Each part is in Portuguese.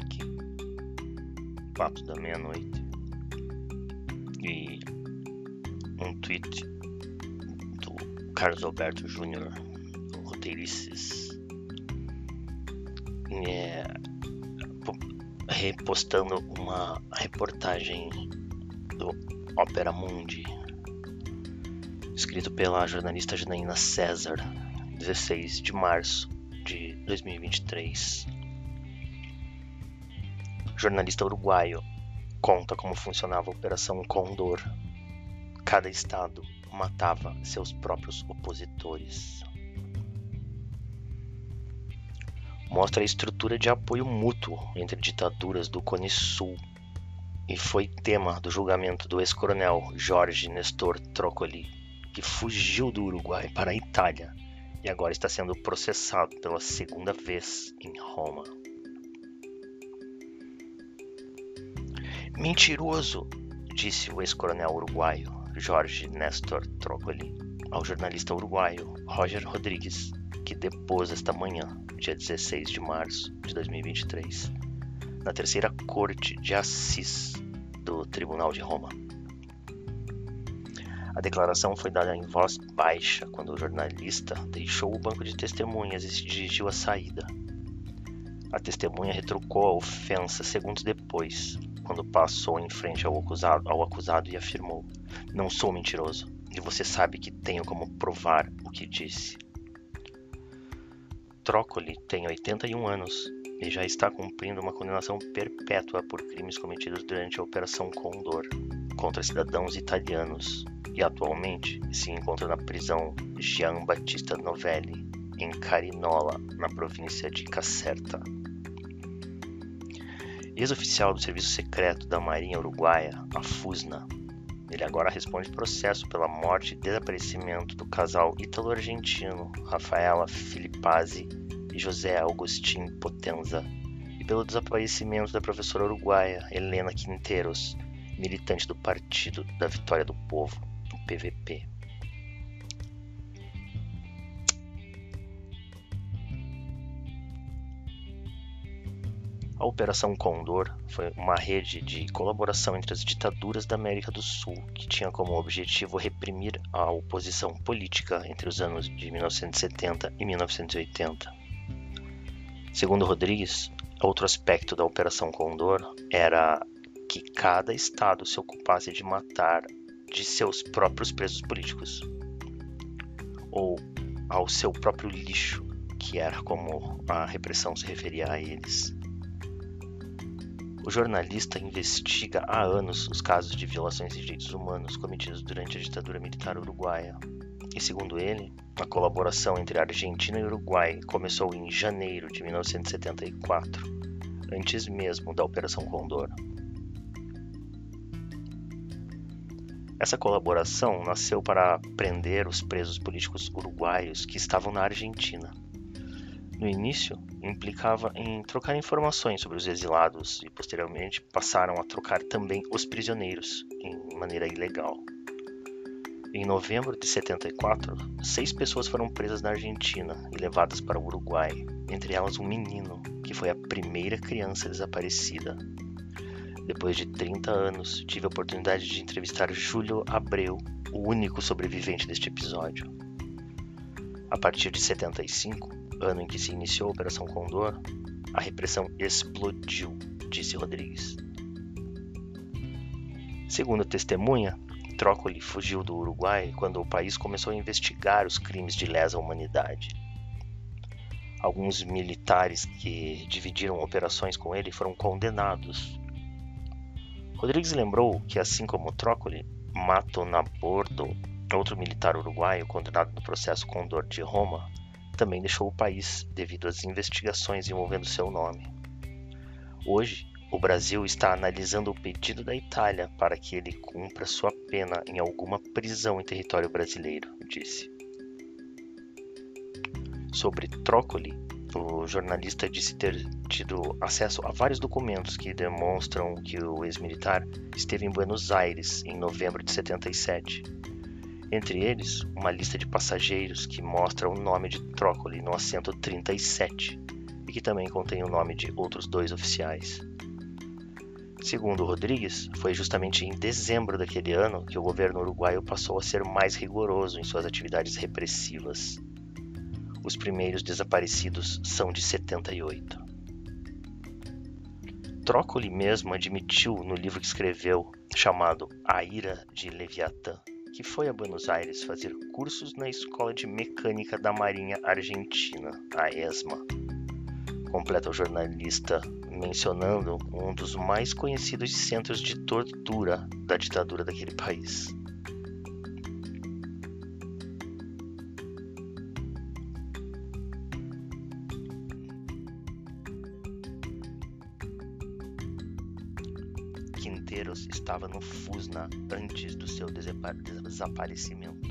ataque, Papo da Meia-Noite, e um tweet do Carlos Alberto Júnior, roteirices, é, repostando uma reportagem do Opera Mundi, escrito pela jornalista Janaína César, 16 de março de 2023. Jornalista uruguaio conta como funcionava a Operação Condor. Cada estado matava seus próprios opositores. Mostra a estrutura de apoio mútuo entre ditaduras do Cone Sul e foi tema do julgamento do ex-coronel Jorge Nestor Trócoli, que fugiu do Uruguai para a Itália e agora está sendo processado pela segunda vez em Roma. Mentiroso, disse o ex-coronel uruguaio Jorge Nestor Trócoli ao jornalista uruguaio Roger Rodrigues, que depôs esta manhã, dia 16 de março de 2023, na terceira corte de Assis do Tribunal de Roma. A declaração foi dada em voz baixa quando o jornalista deixou o banco de testemunhas e se dirigiu à saída. A testemunha retrucou a ofensa segundos depois, quando passou em frente ao acusado, ao acusado e afirmou: Não sou mentiroso, e você sabe que tenho como provar o que disse. Trócoli tem 81 anos e já está cumprindo uma condenação perpétua por crimes cometidos durante a Operação Condor contra cidadãos italianos e atualmente se encontra na prisão Gian Battista Novelli, em Carinola, na província de Caserta. Ex-oficial do Serviço Secreto da Marinha Uruguaia, a FUSNA, ele agora responde processo pela morte e desaparecimento do casal ítalo-argentino Rafaela Filipazzi e José Agostinho Potenza e pelo desaparecimento da professora uruguaia Helena Quinteiros, militante do Partido da Vitória do Povo, PVP. A Operação Condor foi uma rede de colaboração entre as ditaduras da América do Sul que tinha como objetivo reprimir a oposição política entre os anos de 1970 e 1980. Segundo Rodrigues, outro aspecto da Operação Condor era que cada estado se ocupasse de matar de seus próprios presos políticos ou ao seu próprio lixo, que era como a repressão se referia a eles. O jornalista investiga há anos os casos de violações de direitos humanos cometidos durante a ditadura militar uruguaia. E segundo ele, a colaboração entre a Argentina e Uruguai começou em janeiro de 1974, antes mesmo da Operação Condor. Essa colaboração nasceu para prender os presos políticos uruguaios que estavam na Argentina no início, implicava em trocar informações sobre os exilados e posteriormente passaram a trocar também os prisioneiros, em maneira ilegal. Em novembro de 74, seis pessoas foram presas na Argentina e levadas para o Uruguai, entre elas um menino, que foi a primeira criança desaparecida. Depois de 30 anos, tive a oportunidade de entrevistar Júlio Abreu, o único sobrevivente deste episódio. A partir de 75, ano em que se iniciou a Operação Condor, a repressão explodiu, disse Rodrigues. Segundo a testemunha, Trócoli fugiu do Uruguai quando o país começou a investigar os crimes de lesa humanidade. Alguns militares que dividiram operações com ele foram condenados. Rodrigues lembrou que, assim como Trócoli, Mato Nabordo, outro militar uruguaio condenado no processo Condor de Roma, também deixou o país devido às investigações envolvendo seu nome. Hoje, o Brasil está analisando o pedido da Itália para que ele cumpra sua pena em alguma prisão em território brasileiro, disse. Sobre Trócoli, o jornalista disse ter tido acesso a vários documentos que demonstram que o ex-militar esteve em Buenos Aires em novembro de 77 entre eles, uma lista de passageiros que mostra o nome de Trócoli no assento 37 e que também contém o nome de outros dois oficiais. Segundo Rodrigues, foi justamente em dezembro daquele ano que o governo uruguaio passou a ser mais rigoroso em suas atividades repressivas. Os primeiros desaparecidos são de 78. Trócoli mesmo admitiu no livro que escreveu, chamado A Ira de Leviatã, que foi a Buenos Aires fazer cursos na Escola de Mecânica da Marinha Argentina, a ESMA. Completa o jornalista mencionando um dos mais conhecidos centros de tortura da ditadura daquele país. Estava no Fusna antes do seu desaparecimento.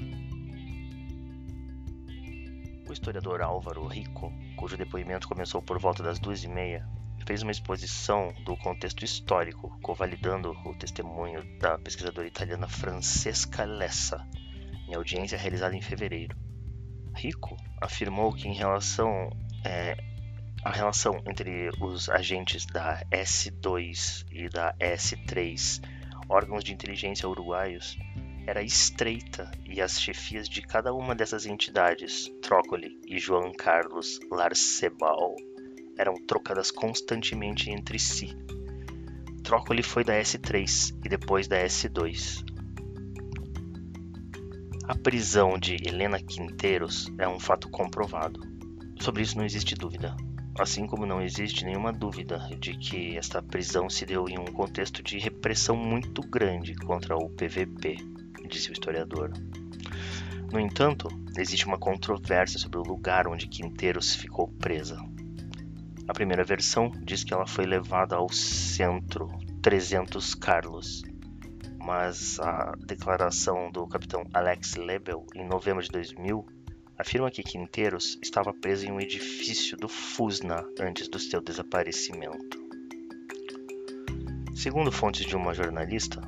O historiador Álvaro Rico, cujo depoimento começou por volta das duas e meia, fez uma exposição do contexto histórico, convalidando o testemunho da pesquisadora italiana Francesca Lessa, em audiência realizada em fevereiro. Rico afirmou que em relação é, a relação entre os agentes da S2 e da S3, órgãos de inteligência uruguaios, era estreita e as chefias de cada uma dessas entidades, Trócoli e João Carlos Larcebal, eram trocadas constantemente entre si. Trócoli foi da S3 e depois da S2. A prisão de Helena Quinteiros é um fato comprovado. Sobre isso não existe dúvida assim como não existe nenhuma dúvida de que esta prisão se deu em um contexto de repressão muito grande contra o PVP, disse o historiador. No entanto, existe uma controvérsia sobre o lugar onde Quinteiros ficou presa. A primeira versão diz que ela foi levada ao centro 300 Carlos, mas a declaração do capitão Alex Lebel em novembro de 2000 afirma que Quinteiros estava preso em um edifício do Fusna antes do seu desaparecimento. Segundo fontes de uma jornalista,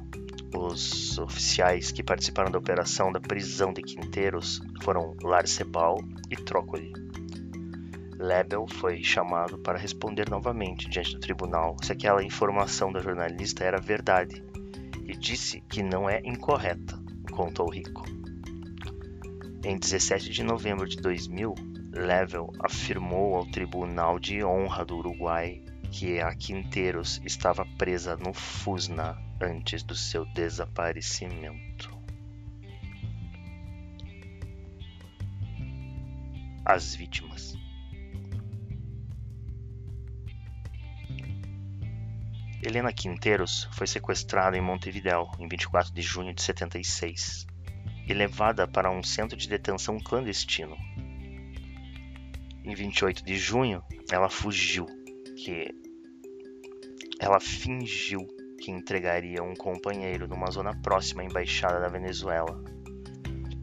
os oficiais que participaram da operação da prisão de Quinteiros foram Larcebal e Trócoli. Lebel foi chamado para responder novamente diante do tribunal se aquela informação da jornalista era verdade e disse que não é incorreta, contou Rico. Em 17 de novembro de 2000, Level afirmou ao Tribunal de Honra do Uruguai que a Quinteiros estava presa no Fusna antes do seu desaparecimento. As vítimas. Helena Quinteiros foi sequestrada em Montevidéu em 24 de junho de 76 e levada para um centro de detenção clandestino. Em 28 de junho, ela fugiu, que ela fingiu que entregaria um companheiro numa zona próxima à embaixada da Venezuela.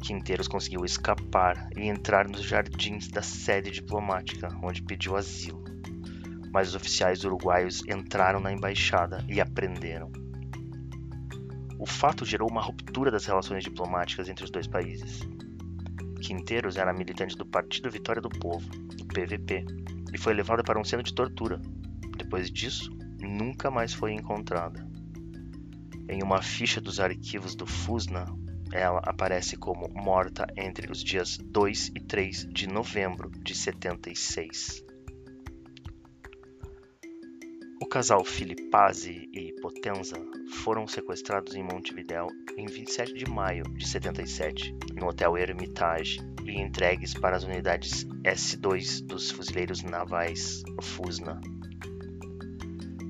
Quinteiros conseguiu escapar e entrar nos jardins da sede diplomática, onde pediu asilo. Mas os oficiais uruguaios entraram na embaixada e a prenderam. O fato gerou uma ruptura das relações diplomáticas entre os dois países. Quinteiros era militante do Partido Vitória do Povo, PVP, e foi levada para um centro de tortura. Depois disso, nunca mais foi encontrada. Em uma ficha dos arquivos do FUSNA, ela aparece como morta entre os dias 2 e 3 de novembro de 76. O casal Filipazzi e Potenza foram sequestrados em Montevidéu em 27 de maio de 77, no Hotel Hermitage, e entregues para as unidades S-2 dos fuzileiros navais Fusna.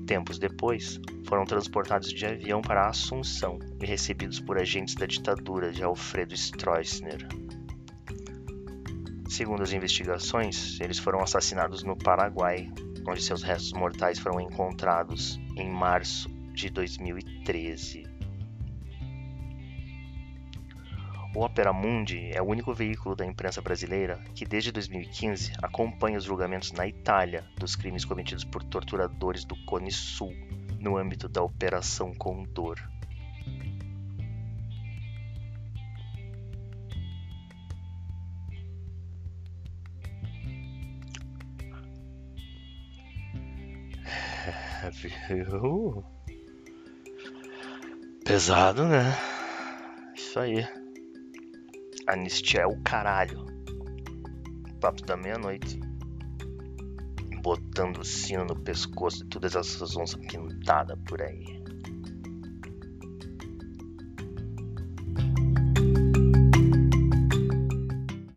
Tempos depois, foram transportados de avião para Assunção e recebidos por agentes da ditadura de Alfredo Stroessner. Segundo as investigações, eles foram assassinados no Paraguai onde seus restos mortais foram encontrados em março de 2013. O Opera Mundi é o único veículo da imprensa brasileira que, desde 2015, acompanha os julgamentos na Itália dos crimes cometidos por torturadores do Cone Sul no âmbito da Operação Condor. Pesado, né? Isso aí. Anistia é o caralho. Papo da meia-noite. Botando sino no pescoço de todas essas onças pintadas por aí.